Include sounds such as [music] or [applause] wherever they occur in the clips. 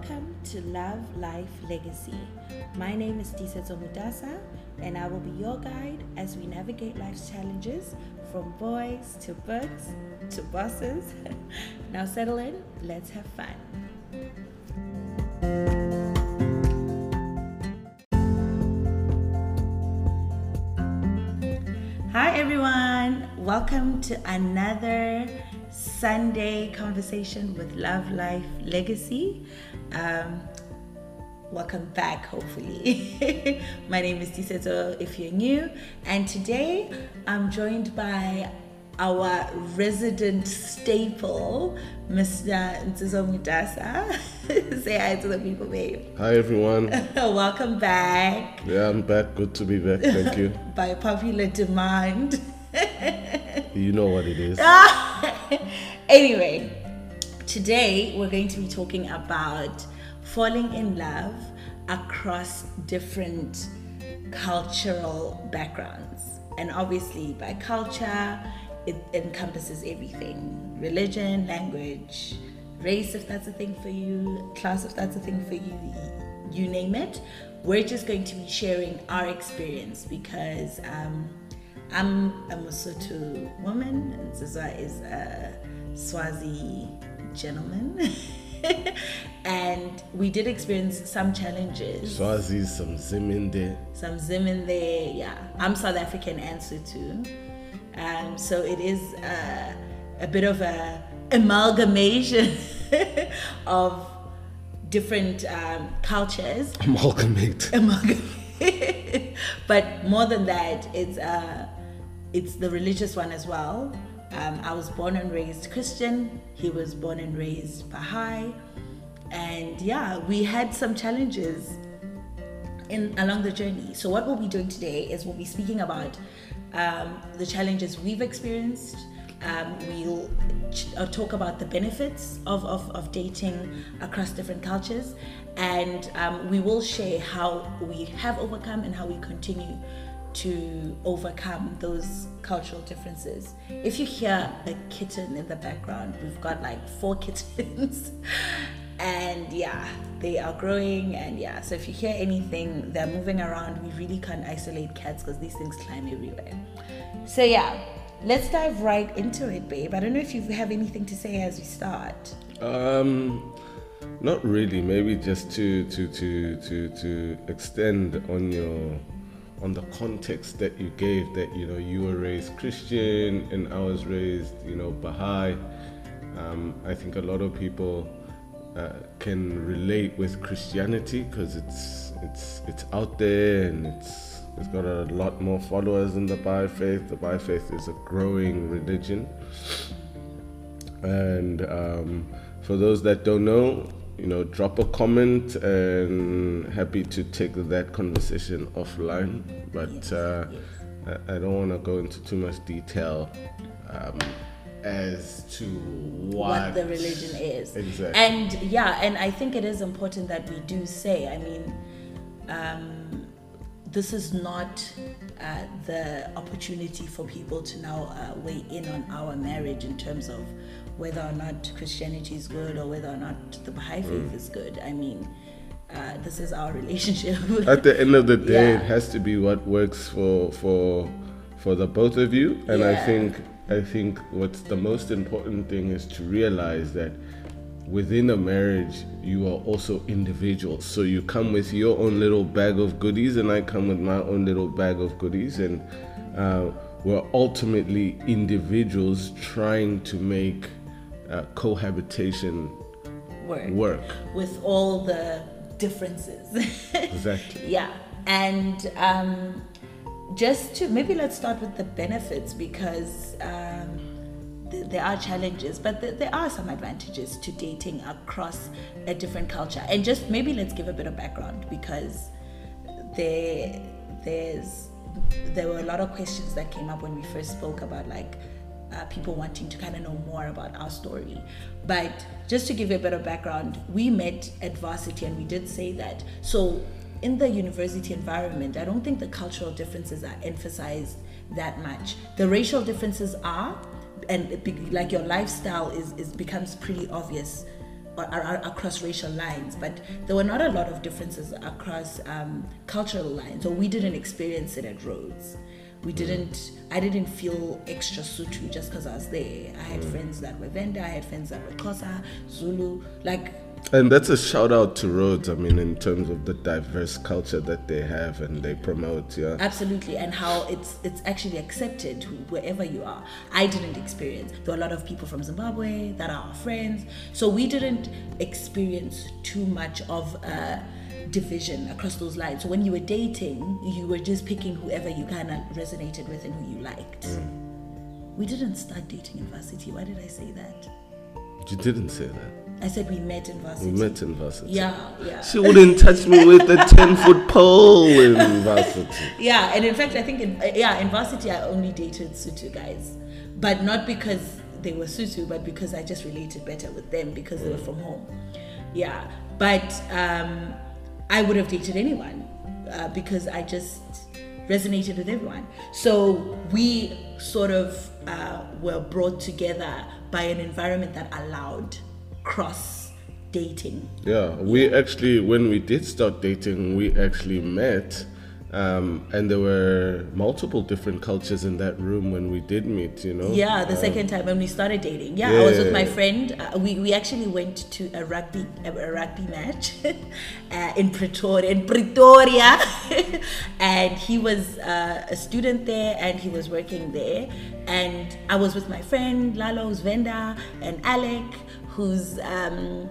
Welcome to Love Life Legacy. My name is Tisetso Mutasa, and I will be your guide as we navigate life's challenges from boys to books to bosses. [laughs] now settle in, let's have fun. Hi, everyone. Welcome to another Sunday conversation with Love Life Legacy. Um, welcome back, hopefully. [laughs] My name is Tisetso if you're new, and today I'm joined by our resident staple, Mr. Nzizo Mutasa. [laughs] Say hi to the people, babe. Hi everyone. [laughs] Welcome back Yeah, I'm back. Good to be back. Thank you. by popular demand. You know what it is. [laughs] anyway, today we're going to be talking about falling in love across different cultural backgrounds. And obviously, by culture, it encompasses everything religion, language, race, if that's a thing for you, class, if that's a thing for you, you name it. We're just going to be sharing our experience because um, I'm a Lesotho woman, and Zizwa is a Swazi gentleman. [laughs] and we did experience some challenges. Swazi, some zim in there. Some Zim in there, yeah. I'm South African and Sotho. Um, so it is uh, a bit of a amalgamation [laughs] of different um, cultures Amalgamate. [laughs] amalgamate. but more than that, it's uh, it's the religious one as well. Um, I was born and raised Christian. He was born and raised Baha'i, and yeah, we had some challenges in along the journey. So what we'll be doing today is we'll be speaking about um, the challenges we've experienced. Um, we'll ch- uh, talk about the benefits of, of, of dating across different cultures, and um, we will share how we have overcome and how we continue to overcome those cultural differences. If you hear a kitten in the background, we've got like four [laughs] kittens. and yeah they are growing and yeah so if you hear anything they're moving around we really can't isolate cats because these things climb everywhere so yeah let's dive right into it babe i don't know if you have anything to say as we start Um, not really. Maybe just to to to to to extend on your on the context that you gave. That you know you were raised Christian and I was raised you know Baha'i. Um, I think a lot of people uh, can relate with Christianity because it's it's it's out there and it's it's got a lot more followers than the Baha'i faith. The Baha'i faith is a growing religion. And um, for those that don't know, you know, drop a comment and happy to take that conversation offline. But uh, I, don't want to go into too much detail um, as to what, what the religion is Exactly. and yeah and i think it is important that we do say i mean um, this is not uh, the opportunity for people to now uh, weigh in on our marriage in terms of whether or not Christianity is good or whether or not the Baha'i faith is good. I mean, uh, this is our [laughs] relationship. At the end of the day, Yeah. it has to be what works for for for the both of you. And I think I think what's the most important thing is to realize that within a marriage you are also individuals. So you come with your own little bag of goodies, and I come with my own little bag of goodies, and uh, we're ultimately individuals trying to make uh, cohabitation work work. with all the differences. [laughs] Exactly. yeah and um, just to maybe let's start with the benefits because um, th- there are challenges but th- there are some advantages to dating across a different culture and just maybe let's give a bit of background because there there's there were a lot of questions that came up when we first spoke about like uh, people wanting to kind of know more about our story. But just to give you a bit of background, we met at varsity and we did say that. So, in the university environment, I don't think the cultural differences are emphasized that much. The racial differences are, and be, like your lifestyle is, is becomes pretty obvious or, or, across racial lines, but there were not a lot of differences across um, cultural lines, or we didn't experience it at Rhodes. We mm. didn't. I didn't feel extra Sotho just because I was there. I had mm. friends that were Venda. I had friends that were Xhosa Zulu. Like And that's a shout out to Rhodes. I mean, in terms of the diverse culture that they have and they promote. Yeah. absolutely and how it's it's actually accepted wherever you are i didn't experience there were a lot of people from zimbabwe that are our friends so we didn't experience too much of a division across those lines so when you were dating you were just picking whoever you kind of resonated with and who you liked we didn't start dating in varsity why did i say that You didn't say that. i said we met in varsity. We met in varsity. yeah yeah She wouldn't touch me with a 10 foot pole in varsity. [laughs] Yeah, and in fact, I think in uh, yeah in varsity I only dated Sotho guys, but not because they were Sotho, but because I just related better with them because they were from home. Yeah, but um, I would have dated anyone uh, because I just resonated with everyone. So we sort of uh, were brought together by an environment that allowed cross dating. Yeah, we actually, when we did start dating, we actually met. Um, and there were multiple different cultures in that room when we did meet, you know? Yeah, the second time when we started dating. Yeah, I was with my friend. Uh, we, we actually went to a rugby a, rugby match [laughs] uh, in Pretoria. In Pretoria, [laughs] and he was uh, a student there, and he was working there. And I was with my friend Lalo, who's Venda, and Alec, who's um,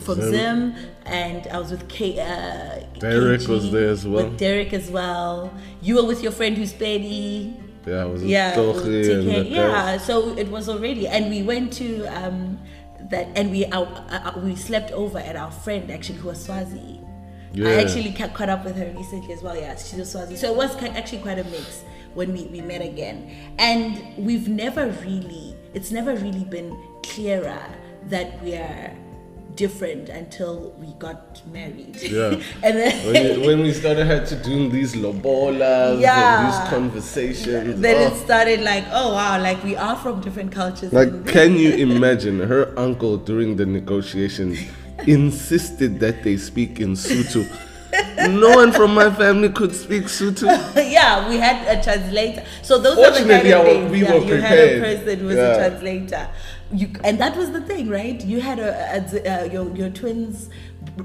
from Zim. Zim, and I was with K. Uh, Derek KG, was there as well. With Derek as well. You were with your friend who's Betty Yeah, I was with yeah, TK, yeah. So it was already, and we went to um, that, and we our, uh, we slept over at our friend actually who was Swazi. Yeah. I actually ca- caught up with her recently as well. Yeah, she's a Swazi. So it was actually quite a mix when we, we met again, and we've never really, it's never really been clearer that we are different until we got married. Yeah. [laughs] and then when, when we started had to do these lobolas Yeah. these conversations. then oh. it started like, oh wow, like we are from different cultures. Like, can you [laughs] imagine her uncle during the negotiations [laughs] insisted that they speak in Sotho? No one from my family could speak Sotho. [laughs] yeah, we had a translator. So those are the kind Fortunately, of our- things. we yeah, were you had a person who was Yeah. a translator. You, and that was the thing, right? You had a, a, z- uh, your your twins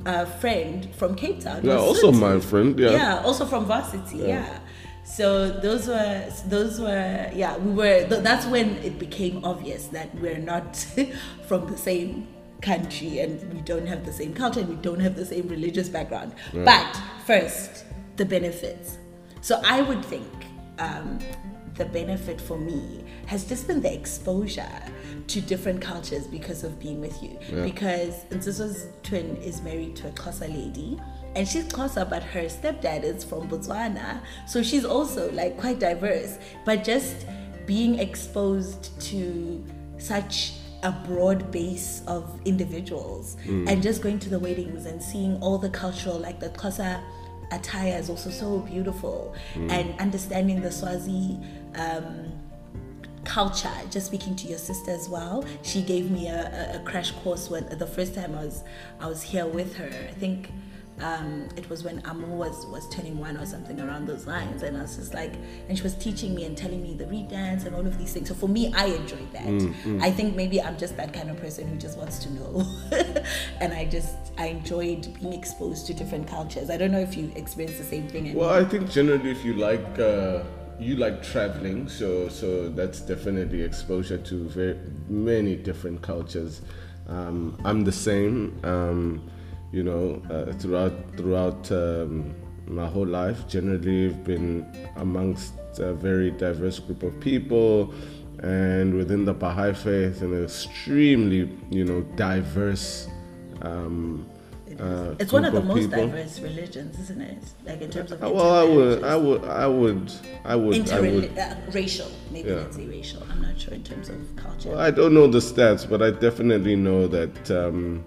uh, friend from Cape Town. Yeah, also Sotho. my friend. Yeah. yeah also from varsity yeah. so those were those were yeah we were th- that's when it became obvious that we're not [laughs] from the same country and we don't have the same culture and we don't have the same religious background. But first the benefits. So i would think um, the benefit for me has just been the exposure to different cultures because of being with you. Because Nsiso's twin is married to a Xhosa lady, and she's Xhosa, but her stepdad is from Botswana, so she's also like quite diverse. But just being exposed to such a broad base of individuals, and just going to the weddings and seeing all the cultural, like the Xhosa attire is also so beautiful and understanding the Swazi um, culture just speaking to your sister as well. She gave me a, a, a crash course when the first time I was I was here with her. I think um, it was when Amu was was turning one or something around those lines. And I was just like and she was teaching me and telling me the reed dance and all of these things. So for me I enjoyed that. I think maybe I'm just that kind of person who just wants to know. [laughs] And I just I enjoyed being exposed to different cultures. I don't know if you experienced the same thing Well, I think generally, if you like uh, you like traveling, so so that's definitely exposure to very many different cultures. Um, I'm the same. Um, you know, uh, throughout throughout um, my whole life, generally, I've been amongst a very diverse group of people, and within the Baha'i faith, an extremely you know diverse. Um, uh, it's one of the group most people. diverse religions isn't it like in terms of Uh, Well, I would, I would, I would, I would, I would. uh, racial, maybe Yeah. let's say racial. I'm not sure in terms of culture. Well, I don't know the stats, but I definitely know that um,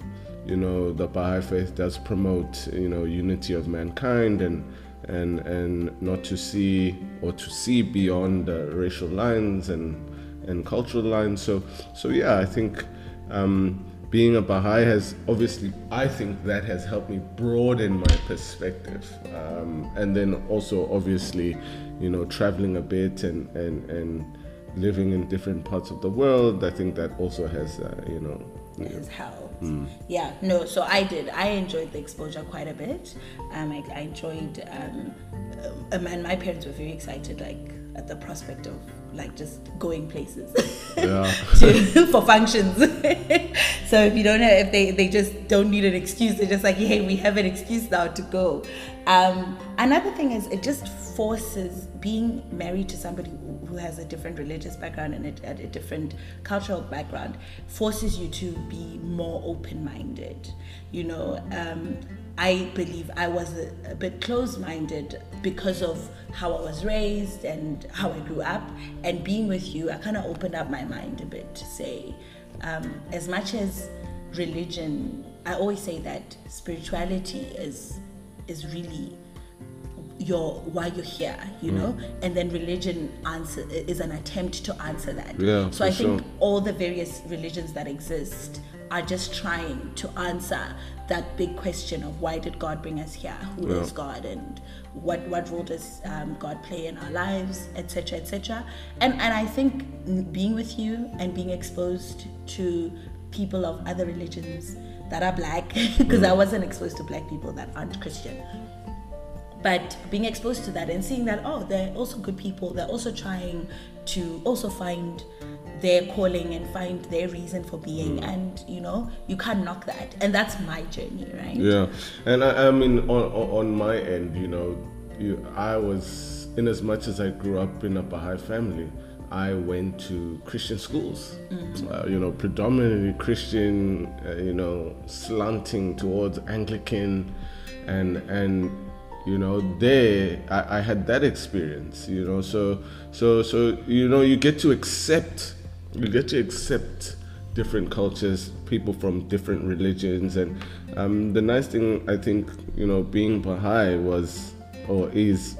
you know the Baha'i faith does promote you know unity of mankind and and and not to see or to see beyond uh, racial lines and and cultural lines. So so yeah, I think um, being a Baha'i has obviously, I think that has helped me broaden my perspective. Um, and then also, obviously, you know, traveling a bit and, and, and living in different parts of the world, I think that also has, uh, you know, has helped. Yeah, no, so I did. I enjoyed the exposure quite a bit. Um, I, I enjoyed, um, um, and my parents were very excited, like at the prospect of like just going places [laughs] Yeah. to, for functions. [laughs] so if you don't have, if they they just don't need an excuse, they're just like, hey, we have an excuse now to go. Um, another thing is it just forces being married to somebody who has a different religious background and a, a different cultural background forces you to be more open-minded. You know, um, I believe I was a, a bit closed-minded because of how I was raised and how I grew up. And being with you, I kind of opened up my mind a bit to say, um, as much as religion, I always say that spirituality is is really your why you're here, you know, and then religion answer is an attempt to answer that. Yeah, so I think sure. all the various religions that exist are just trying to answer that big question of why did God bring us here? Who is Yeah. God and what what role does um, God play in our lives, etc., etc. And and I think being with you and being exposed to people of other religions that are black, [laughs] because I wasn't exposed to black people that aren't Christian but being exposed to that and seeing that oh they're also good people they're also trying to also find their calling and find their reason for being. And you know you can't knock that. And that's my journey right? Yeah, and I, I mean, on, on my end, you know, you, I was in as much as I grew up in a Baha'i family. I went to Christian schools, uh, you know, predominantly Christian, uh, you know, slanting towards Anglican, and and you know there I, I had that experience, you know, so so so you know you get to accept, you get to accept different cultures, people from different religions, and um, the nice thing I think you know being Baha'i was or is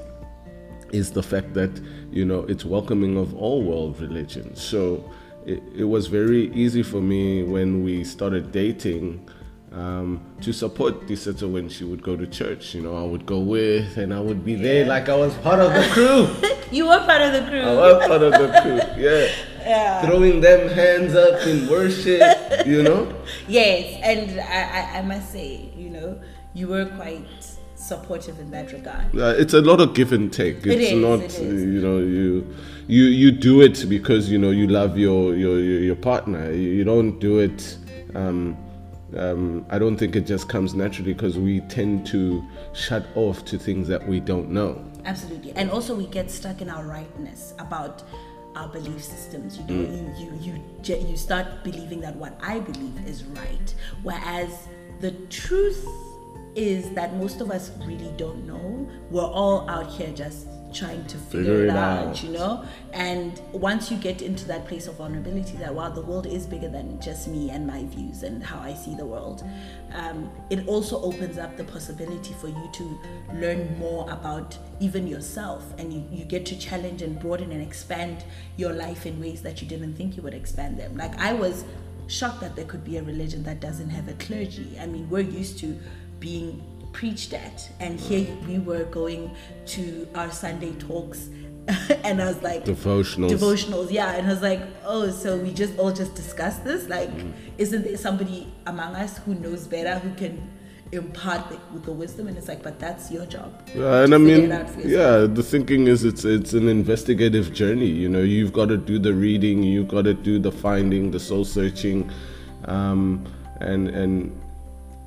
is the fact that you know it's welcoming of all world religions. So it, it was very easy for me when we started dating um, to support Disato when she would go to church. You know, I would go with, and I would be there like I was part of the crew. [laughs] you were part of the crew I was part of the crew. Yeah. [laughs] Throwing them hands up in worship. You know. [laughs] yes and I, I i must say you know you were quite supportive in that regard Uh, it's a lot of give and take. It's is, not, it is. you know, you you you do it because you know you love your your your, partner. You, you don't do it. Um, um, I don't think it just comes naturally because we tend to shut off to things that we don't know. Absolutely, and also we get stuck in our rightness about our belief systems. You know, you you you you start believing that what I believe is right, whereas the truth is that most of us really don't know. We're all out here just trying to figure, Figure it, it out, out. you know. And once you get into that place of vulnerability, that wow, the world is bigger than just me and my views and how I see the world. Um, it also opens up the possibility for you to learn more about even yourself, and you, you get to challenge and broaden and expand your life in ways that you didn't think you would expand them. Like I was shocked that there could be a religion that doesn't have a clergy. I mean, we're used to being preached at, and here we were going to our Sunday talks, [laughs] and I was like, Devotionals. devotionals, yeah, and I was like, oh, so we just all just discuss this? Like, isn't there somebody among us who knows better who can impart the, with the wisdom? And it's like, but that's your job. Yeah, and I mean, it out for yourself. yeah, the thinking is it's it's an investigative journey. You know, you've got to do the reading, you've got to do the finding, the soul searching, um, and and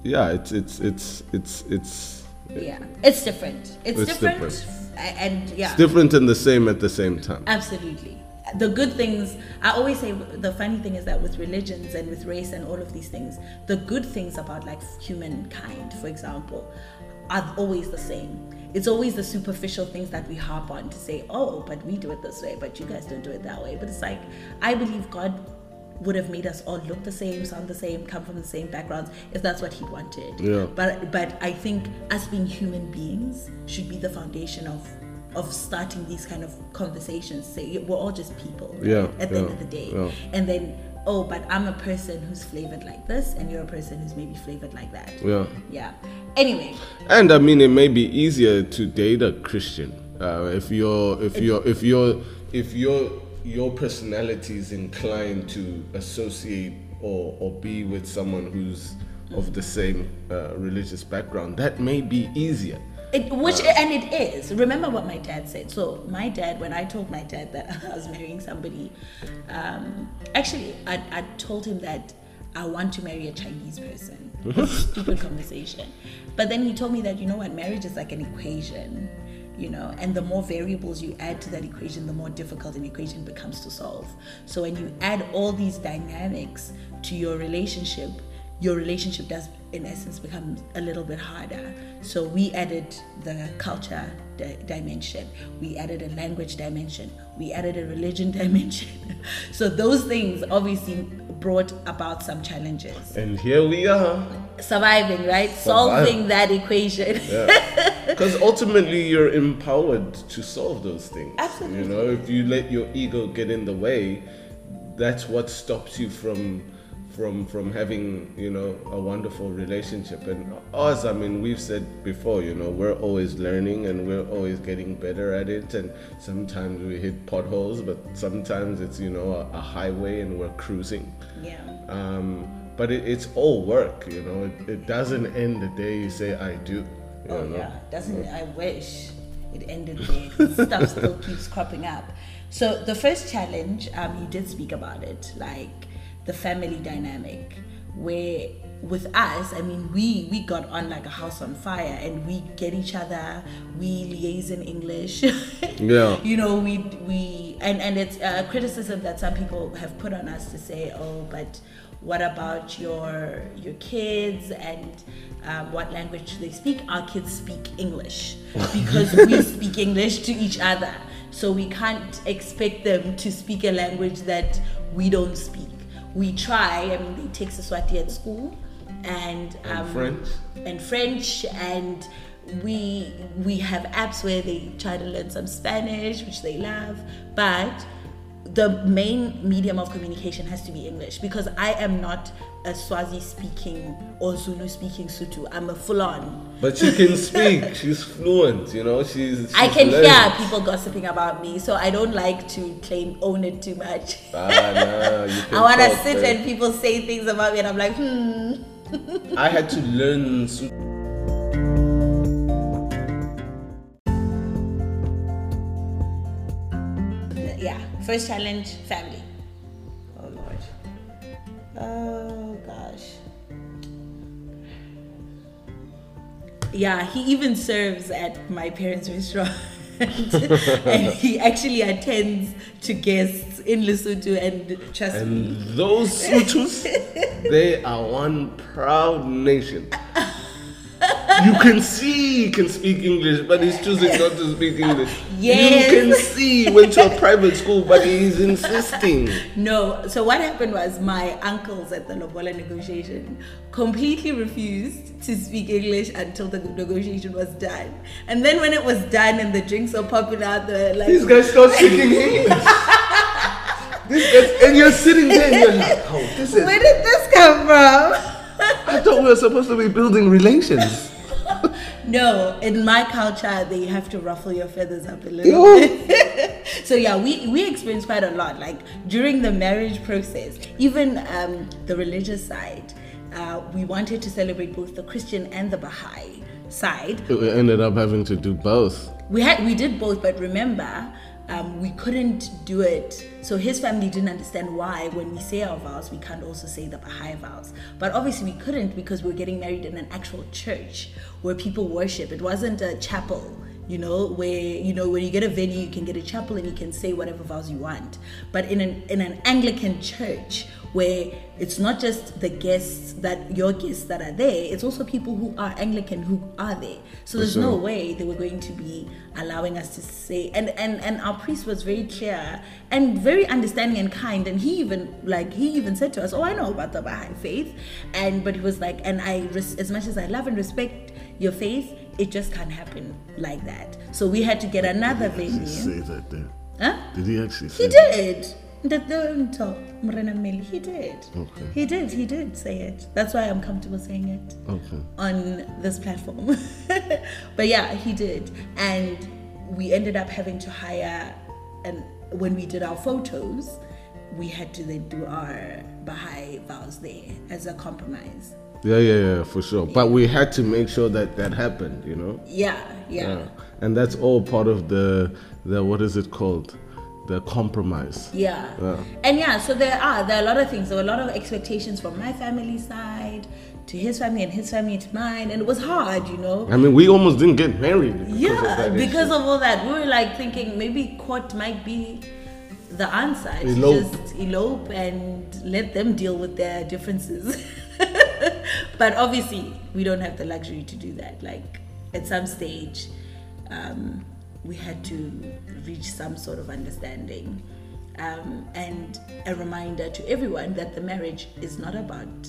yeah, it's it's it's it's it's yeah, it's different. It's, It's different, different. and yeah, it's different and the same at the same time. Absolutely. The good things, I always say the funny thing is that with religions and with race and all of these things, the good things about like humankind, for example, are always the same. It's always the superficial things that we harp on to say, oh, but we do it this way, but you guys don't do it that way. But it's like, I believe God would have made us all look the same, sound the same, come from the same backgrounds if that's what he wanted. Yeah. But but I think us being human beings should be the foundation of of starting these kind of conversations. Say we're all just people. right? Yeah, At the end of the day, yeah. and then oh, but I'm a person who's flavored like this, and you're a person who's maybe flavored like that. Yeah. Yeah. Anyway, And I mean, it may be easier to date a Christian uh, if you're if you're if you're if your your personality is inclined to associate or or be with someone who's of the same uh, religious background. That may be easier. It, which and it is. Remember what my dad said. So my dad, when I told my dad that [laughs] I was marrying somebody, um, actually I, I told him that I want to marry a Chinese person. [laughs] Stupid conversation. But then he told me that you know what, marriage is like an equation, you know, and the more variables you add to that equation, the more difficult an equation becomes to solve. So when you add all these dynamics to your relationship, your relationship does in essence become a little bit harder. So we added the culture di- dimension. We added a language dimension. We added a religion [laughs] dimension. So those things obviously brought about some challenges And here we are. surviving right solving that equation Because [laughs] ultimately, you're empowered to solve those things. Absolutely. You know, if you let your ego get in the way, that's what stops you from from from having you know a wonderful relationship. And us i mean we've said before you know we're always learning and we're always getting better at it. And sometimes we hit potholes but sometimes it's you know a, a highway and we're cruising. Yeah. Um, but it, it's all work you know. It, it doesn't end the day you say i do Oh know? yeah, doesn't I wish it ended there. Stuff still keeps cropping up. So the first challenge, um, you did speak about it, like the family dynamic, where with us, I mean, we we got on like a house on fire, and we get each other, we liaise in English. [laughs] Yeah. you know, we we and and it's a criticism that some people have put on us to say, oh, but what about your your kids and um, what language do they speak? Our kids speak English [laughs] because we speak English to each other. So we can't expect them to speak a language that we don't speak. We try. I mean, they take Siswati at school, and um, French? and French and we we have apps where they try to learn some Spanish, which they love, but the main medium of communication has to be English because I am not a Swazi speaking or Zulu speaking Sotho. I'm a full on. But she can [laughs] speak. She's fluent. You know. She's. I can learned. hear people gossiping about me, so I don't like to claim own it too much. Ah, nah, [laughs] I want to sit babe. and people say things about me, and I'm like, hmm. I had to learn. Su- first challenge family. Oh lord. Oh gosh. Yeah he even serves at my parents restaurant. [laughs] And he actually attends to guests in lesotho and trust me. and those Sothos, [laughs] they are one proud nation. [laughs] You can see he can speak English, but he's choosing not to speak English. Yes. You can see he went to a private school, but he's insisting. No, so what happened was my uncles at the Lobola negotiation completely refused to speak English until the negotiation was done. And then when it was done and the drinks were popping out, the like These guys start speaking English. Guys, and you're sitting there and you're like, oh, this is. where did this come from? I thought we were supposed to be building relations. No, in my culture, they have to ruffle your feathers up a little bit. [laughs] so yeah, we we experience quite a lot. Like during the marriage process, even um, the religious side, uh, we wanted to celebrate both the Christian and the Baha'i side. We ended up having to do both. We had we did both, but remember, um, we couldn't do it. So his family didn't understand why when we say our vows, we can't also say the Baha'i vows. But obviously we couldn't because we are getting married in an actual church where people worship. It wasn't a chapel. You know, where you know when you get a venue, you can get a chapel and you can say whatever vows you want. But in an in an Anglican church, where it's not just the guests that your guests that are there, it's also people who are Anglican who are there. So there's no way they were going to be allowing us to say and and and our priest was very clear and very understanding and kind and he even like he even said to us oh i know about the baha'i faith. And but he was like and i res- as much as i love and respect your faith it just can't happen like that. So we had to get another venue. Say that there. huh? Did he actually he say did Ndadonto Morena Meli, he did. Okay. He did, he did say it. That's why I'm comfortable saying it Okay. on this platform. [laughs] but yeah, he did. And we ended up having to hire, and when we did our photos, we had to then do our Baha'i vows there as a compromise. Yeah, yeah, yeah, for sure. But we had to make sure that that happened, you know. Yeah, yeah. Yeah. And that's all part of the the what is it called? The compromise. Yeah. Yeah. And yeah, so there are there are a lot of things. There were a lot of expectations from my family side to his family and his family to mine, and it was hard, you know. I mean, we almost didn't get married. Because of Yeah, that because issue. of all that, we were like thinking maybe court might be the answer. Elope. Just elope and let them deal with their differences. [laughs] but obviously, we don't have the luxury to do that. Like at some stage, um, we had to reach some sort of understanding. Um, and a reminder to everyone that the marriage is not about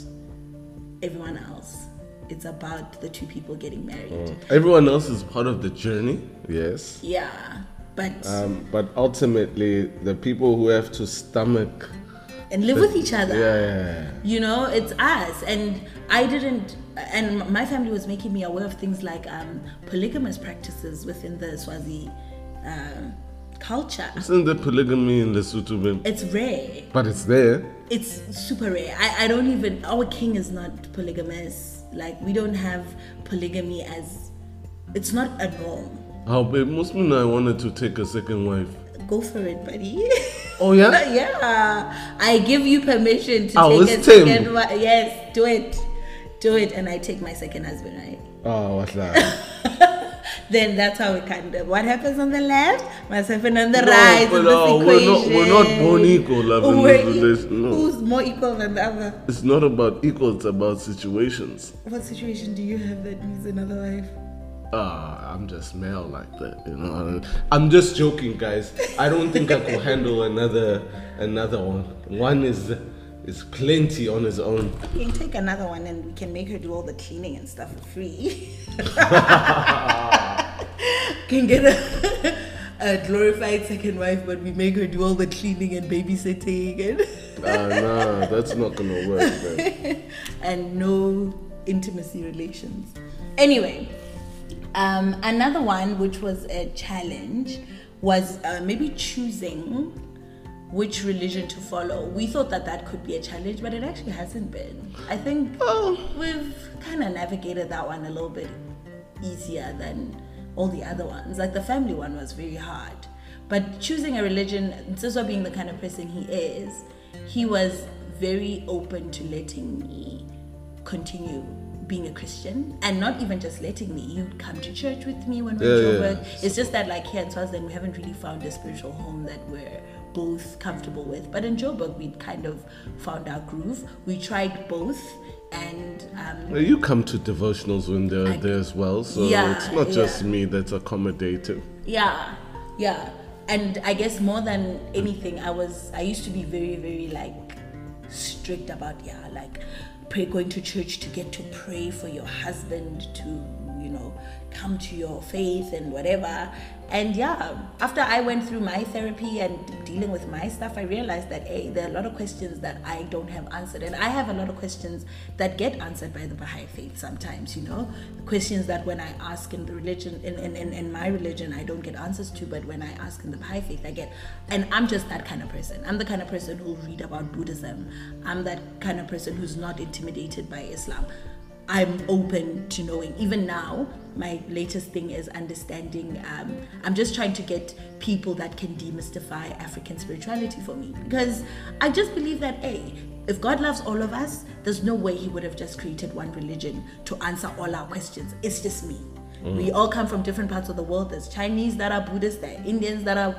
everyone else. It's about the two people getting married. everyone else is part of the journey. Yes. Yeah, but Um, but ultimately, the people who have to stomach. and live with each other. Yeah, yeah, yeah. You know, it's us. And I didn't, and my family was making me aware of things like um, polygamous practices within the Swazi um, culture. Isn't there polygamy in Lesotho? babe? It's rare. But it's there. It's super rare. I, I don't even, our king is not polygamous. Like, we don't have polygamy as, it's not a norm. Oh, babe, most men I wanted to take a second wife. Go for it, buddy. [laughs] Oh, yeah? [laughs] yeah, I give you permission to I take a second wife. Yes, do it, do it, and I take my second husband, right? Oh, what's that? [laughs] Then that's how we kind of what happens on the left must happen on the No, right but this we're not- we're not born equal, love, in We're this relation, no. Who's more equal than the other? it's not about equal, it's about situations. What situation do you have that needs another wife? Ah, I'm just male like that, you know. I'm just joking, guys. I don't think I could handle another another one. One is is plenty on his own. You can take another one and we can make her do all the cleaning and stuff for free. [laughs] can get a, a glorified second wife, but we make her do all the cleaning and babysitting and. Ah, nah, that's not gonna work, [laughs] and no intimacy relations. Anyway, um, another one which was a challenge was uh, maybe choosing which religion to follow. We thought that that could be a challenge, but it actually hasn't been. I think we've kind of navigated that one a little bit easier than all the other ones. Like the family one was very hard. But choosing a religion, Nsiswa being the kind of person he is, he was very open to letting me continue being a Christian and not even just letting me. You'd come to church with me when we were Yeah, in yeah, Joburg. It's just that like here in Swaziland, we haven't really found a spiritual home that we're both comfortable with. But in Joburg, we kind of found our groove. We tried both and um, Well, You come to devotionals when they're there as well, so Yeah, it's not just me that's accommodative. Yeah, yeah. And I guess more than anything, I was I used to be very, very like strict about yeah, like pray going to church to get to pray for your husband to, you know, come to your faith and whatever. And yeah, after I went through my therapy and dealing with my stuff, I realized that hey, there are a lot of questions that I don't have answered. And I have a lot of questions that get answered by the Baha'i faith sometimes, you know. Questions that when I ask in the religion in, in, in, in my religion I don't get answers to, but when I ask in the Baha'i faith I get and I'm just that kind of person. I'm the kind of person who'll read about Buddhism. I'm that kind of person who's not intimidated by Islam. I'm open to knowing. Even now, my latest thing is understanding. Um, I'm just trying to get people that can demystify African spirituality for me because I just believe that, A, if God loves all of us, there's no way He would have just created one religion to answer all our questions. It's just me. We all come from different parts of the world. There's Chinese that are Buddhist, there are Indians that are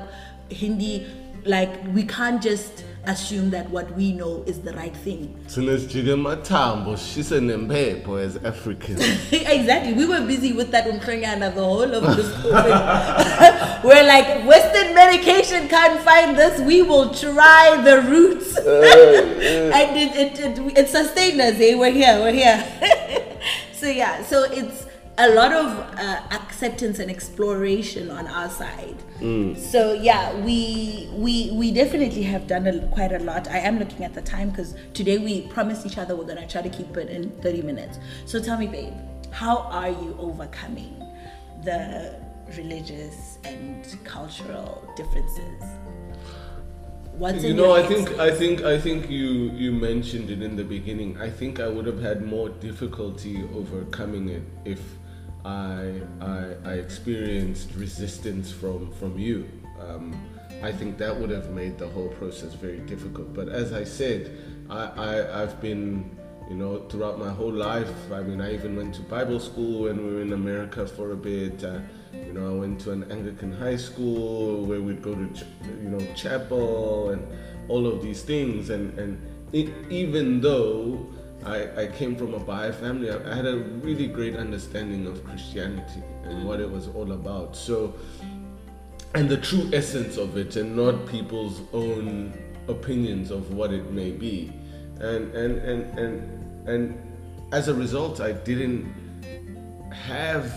Hindi. Like, we can't just assume that what we know is the right thing. Matambo, she's an empepho as African. [laughs] exactly. We were busy with that Umkringana the whole of this [laughs] COVID. we're like, Western medication can't find this. We will try the roots. [laughs] and it, it, it, it sustained us. Eh? We're here. We're here. so, yeah. So it's a lot of uh, acceptance and exploration on our side. So yeah, we we we definitely have done a, quite a lot. I am looking at the time because today we promised each other we're gonna try to keep it in 30 minutes. So tell me, babe, how are you overcoming the religious and cultural differences? What's you know i think i think i think you you mentioned it in the beginning i think i would have had more difficulty overcoming it if i i, I experienced resistance from from you. Um, i think that would have made the whole process very difficult. But as i said i, I i've been you know throughout my whole life i mean i even went to bible school when we were in america for a bit. Uh, you know, I went to an Anglican high school where we'd go to, ch- you know, chapel and all of these things. And and it, even though I, I came from a Baha'i family, I, I had a really great understanding of Christianity and what it was all about. So, and the true essence of it, and not people's own opinions of what it may be. And and and and and as a result, I didn't have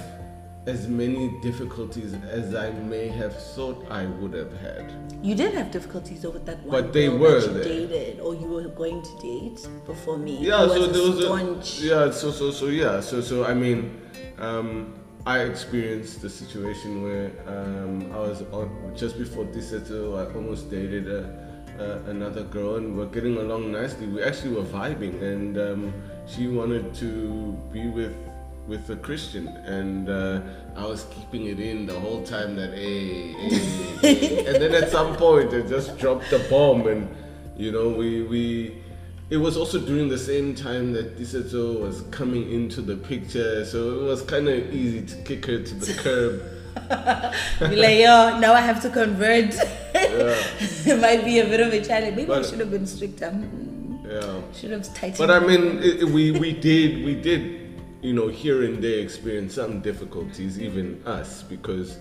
as many difficulties as I may have thought I would have had. You did have difficulties with that one But they were that you there. dated or you were going to date before me. Yeah, so there was staunch. a, yeah, so so so yeah, so so I mean, um, I experienced the situation where um, I was on, just before this settle, I almost dated a, another girl and we are getting along nicely. We actually were vibing, and um, she wanted to be with with a Christian, and uh, I was keeping it in the whole time that hey, hey, hey. [laughs] and then at some point it just dropped the bomb, and you know we we. It was also during the same time that Disato was coming into the picture, so it was kind of easy to kick her to the [laughs] curb. Be like, yo, now I have to convert. [laughs] it might be a bit of a challenge. Maybe I should have been stricter. Hmm, Yeah. Should have tightened. But I mean, it- we we did we did you know here and there experience some difficulties, even us, because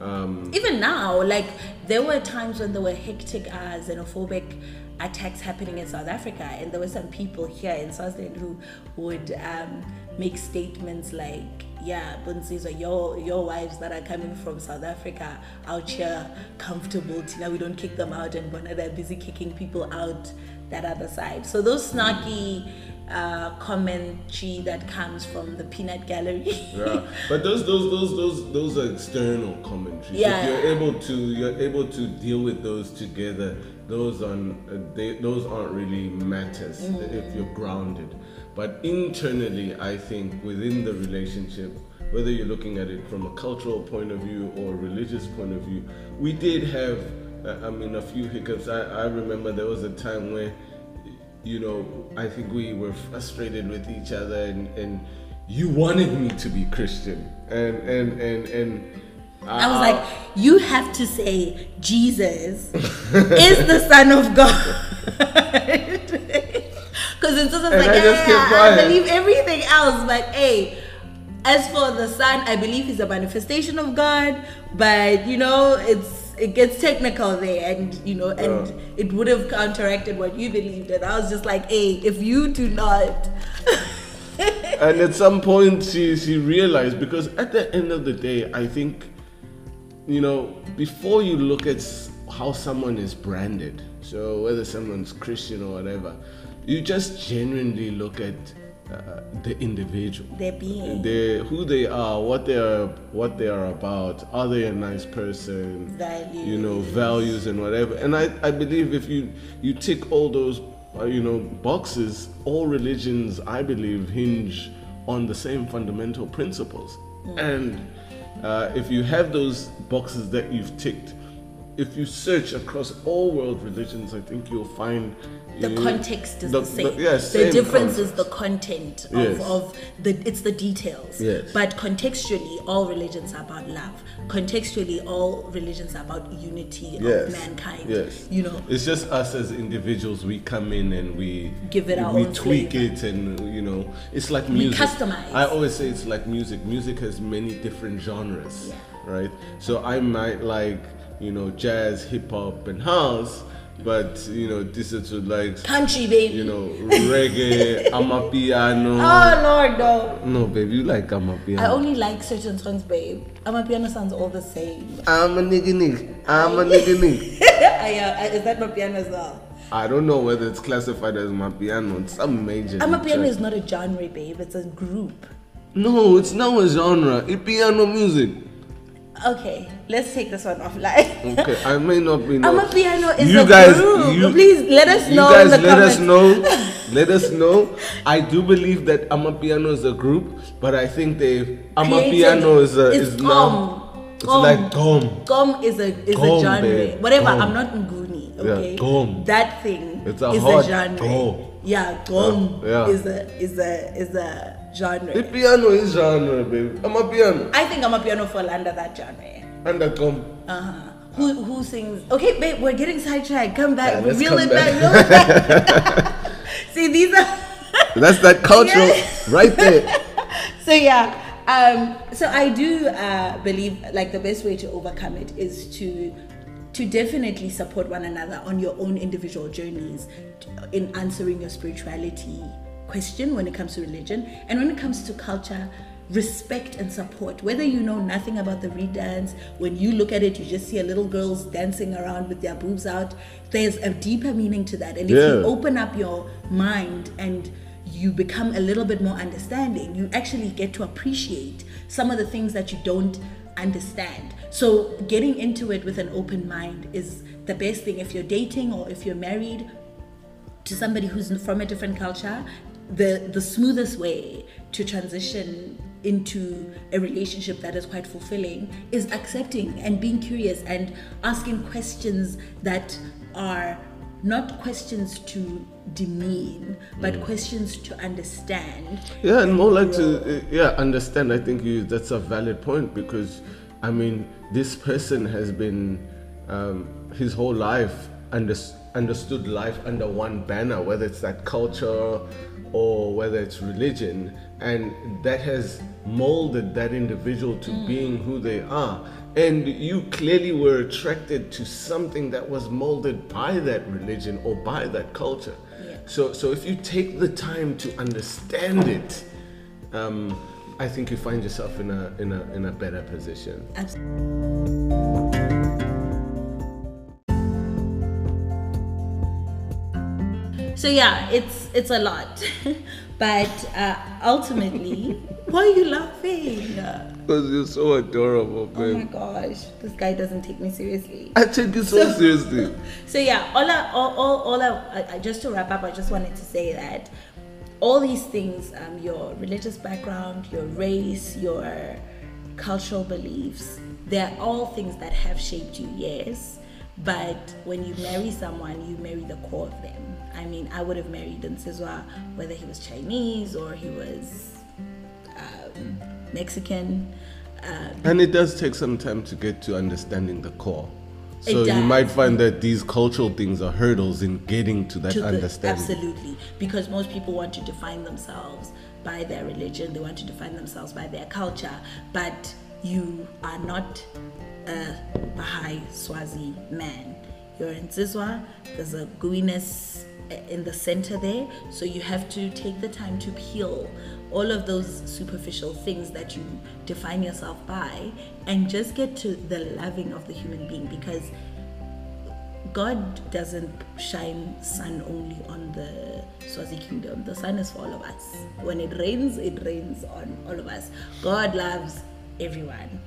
um, even now, like there were times when there were hectic uh, xenophobic attacks happening in South Africa, and there were some people here in Swaziland who would um, make statements like, "Yeah, Bunsi's your your wives that are coming from South Africa out here comfortable. Tina, we don't kick them out, and Bona they're busy kicking people out that other side." So those snarky. Uh, commentary that comes from the peanut gallery. [laughs] yeah. But those those those those those are external commentaries. Yeah. If you're able to you're able to deal with those together, those aren't uh, they, those aren't really matters if you're grounded. But internally, I think within the relationship, whether you're looking at it from a cultural point of view or a religious point of view, we did have uh, I mean a few hiccups. I, I remember there was a time where you know, I think we were frustrated with each other, and, and you wanted me to be Christian, and and and and I was like, you have to say Jesus is the Son of God. [laughs] Because it's just like, I just kept yeah, I believe everything else, but hey, as for the Son, I believe he's a manifestation of God, but you know, it's it gets technical there, and you know, and Yeah. it would have counteracted what you believed, and I was just like, hey, if you do not. [laughs] and at some point she she realized because at the end of the day, I think, you know, before you look at how someone is branded, so whether someone's Christian or whatever, you just genuinely look at uh, the individual. Their being. who they are, what they are, what they are about. Are they a nice person? Values. You know, values and whatever. And I, I believe if you you tick all those, uh, you know, boxes, all religions, I believe, hinge on the same fundamental principles. And uh, if you have those boxes that you've ticked, if you search across all world religions, I think you'll find the context is the, the- same. the- yeah, the same difference is the content of, Yes. of the it's the details. Yes. But contextually, all religions are about love. Contextually, all religions are about unity Yes. of mankind. Yes. You know. It's just us as individuals. We come in and we Give it our we own tweak flavor. it, and you know, it's like music. customize. I always say it's like music. Music has many different genres, Yeah. right? So I might like you know jazz, hip hop, and house, but you know, this is like Country, baby. you know reggae, [laughs] amapiano. oh Lord, no. No, babe, you like amapiano. I only like certain songs, babe. Amapiano sounds all the same. I'm a nigga nigga. I'm a [laughs] nigga nigga. I, uh, is that amapiano as well? I don't know whether it's classified as amapiano. It's some major. Amapiano is not a genre, babe. It's a group. No, it's not a genre. It's piano music. Okay, let's take this one offline. Okay, I may not be. [laughs] Amapiano is you a guys, group. You, Please let us you know guys in the let us know. [laughs] let us know. I do believe that Amapiano is a group, but I think they Amapiano is a It's is Gqom. now. It's Gqom. like Gqom. Gqom is a is Gqom, a genre. babe. Whatever. Gqom. I'm not Nguni. Yeah, Okay. Gqom. That thing It's a is a genre. Gqom. Yeah, Gqom Uh, yeah. is a is a is a genre. The piano is genre, babe. Amapiano? I think Amapiano fall under that genre. the Gqom. Uh huh. Who who sings? Okay, babe, we're getting sidetracked. Come back. Yeah, reel come it back. Reel it back. [laughs] See, these are. [laughs] That's that culture [laughs] right there. so yeah um so i do uh believe like the best way to overcome it is to to definitely support one another on your own individual journeys in answering your spirituality question when it comes to religion and when it comes to culture respect and support. Whether you know nothing about the reed dance when you look at it you just see a little girls dancing around with their boobs out there's a deeper meaning to that. And if you open up your mind and you become a little bit more understanding you actually get to appreciate some of the things that you don't understand. So getting into it with an open mind is the best thing. If you're dating or if you're married to somebody who's from a different culture the the smoothest way to transition into a relationship that is quite fulfilling is accepting and being curious and asking questions that are not questions to demean but questions to understand Yeah, and more like to uh, yeah understand. I think you that's a valid point because I mean this person has been um, his whole life under, understood life under one banner, whether it's that culture or whether it's religion, and that has molded that individual to being who they are. And you clearly were attracted to something that was molded by that religion or by that culture. Yeah. So, so if you take the time to understand it, um, I think you find yourself in a in a in a better position. Abs- So yeah, it's it's a lot, [laughs] but uh, ultimately, [laughs] why are you laughing? Because you're so adorable, Oh my gosh, this guy doesn't take me seriously. I take you so So- [laughs] seriously. So yeah, all I, all, all, all I, I- I, just to wrap up, I just wanted to say that all these things, um, your religious background, your race, your cultural beliefs, they're all things that have shaped you, yes. But when you marry someone, you marry the core of them. I mean, I would have married Nsizwa whether he was Chinese or he was um, Mexican. Um, And it does take some time to get to understanding the core. So you might find that these cultural things are hurdles in getting to that to the- understanding. absolutely, because most people want to define themselves by their religion, they want to define themselves by their culture, but you are not a Baha'i Swazi man. You're Nsizwa, there's a gooiness in the center there, so you have to take the time to peel all of those superficial things that you define yourself by and just get to the loving of the human being because God doesn't shine sun only on the Swazi kingdom. The sun is for all of us. When it rains, it rains on all of us. God loves everyone.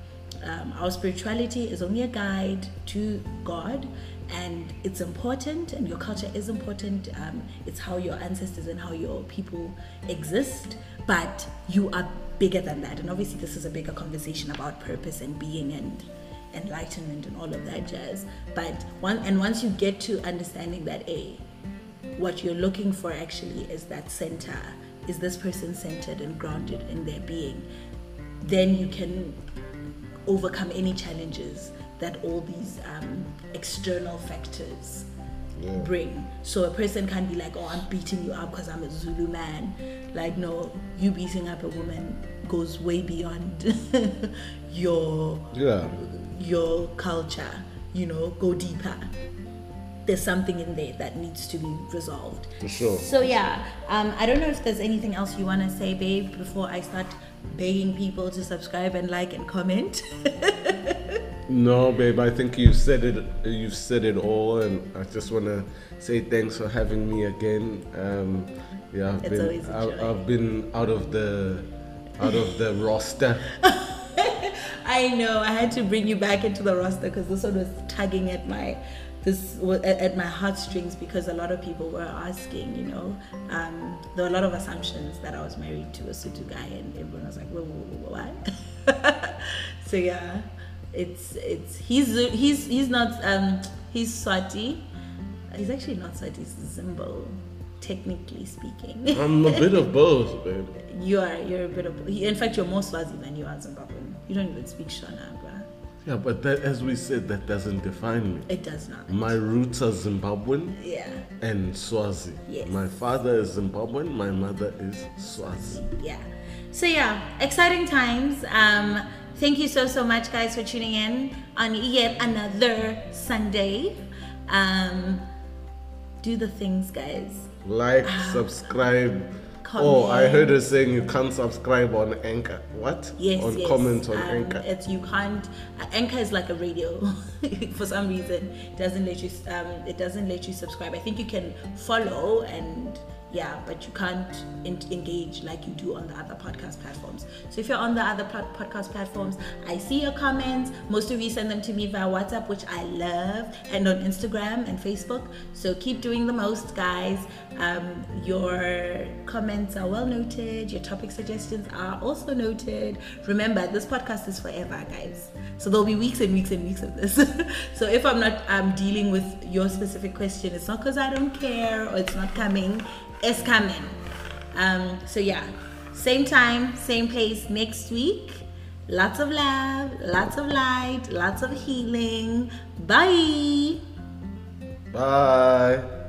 Um, our spirituality is only a guide to God, and it's important, and your culture is important. Um, it's how your ancestors and how your people exist, but you are bigger than that. And obviously, this is a bigger conversation about purpose and being and enlightenment and all of that jazz. But one and once you get to understanding that a what you're looking for actually is that center. Is this person centered and grounded in their being? Then you can overcome any challenges that all these um, external factors bring. So a person can't be like, oh, I'm beating you up because I'm a Zulu man. Like, no, you beating up a woman goes way beyond [laughs] your Yeah. your culture. You know, go deeper. there's something in there that needs to be resolved. For sure. So yeah, um, I don't know if there's anything else you want to say, babe, before I start begging people to subscribe and like and comment. [laughs] No, babe, I think you've said it. You've said it all, and I just want to say thanks for having me again. Um, yeah, I've It's been always a I've, been out of the out of the roster. [laughs] I know I had to bring you back into the roster because this one was tugging at my this at my heartstrings because a lot of people were asking. You know, um, there were a lot of assumptions that I was married to a Sotho guy, and everyone was like, "Whoa, whoa, whoa, what?" [laughs] so yeah, it's it's he's he's he's not um he's Swati. He's actually not Swati. He's Zimbo, technically speaking. I'm a bit of [laughs] both, babe. you are you're a bit of in fact you're more Swazi than you are Zimbabwean. You don't even speak Shona, bruh. Yeah, but that, as we said, that doesn't define me. It does not. My roots are Zimbabwean Yeah, and Swazi. Yes. My father is Zimbabwean. My mother is Swazi. yeah. So yeah, exciting times. Um, thank you so so much, guys, for tuning in on yet another Sunday. Um, do the things, guys. Like, Ah. subscribe. Oh, I heard her saying you can't subscribe on Anchor. What? Yes, On yes. comment on um, Anchor. It's you can't. Uh, Anchor is like a radio. [laughs] For some reason, it doesn't let you. Um, it doesn't let you subscribe. I think you can follow and yeah, but you can't en- engage like you do on the other podcast platforms. So if you're on the other plat- podcast platforms, I see your comments. Most of you send them to me via WhatsApp, which I love, and on Instagram and Facebook. So keep doing the most, guys. Um, your comments are well noted. Your topic suggestions are also noted. Remember, this podcast is forever, guys. So there'll be weeks and weeks and weeks of this. [laughs] so if I'm not um, dealing with your specific question, it's not because I don't care or it's not coming. It's coming. Um, so yeah, same time, same place next week. Lots of love, lots of light, lots of healing. Bye. Bye.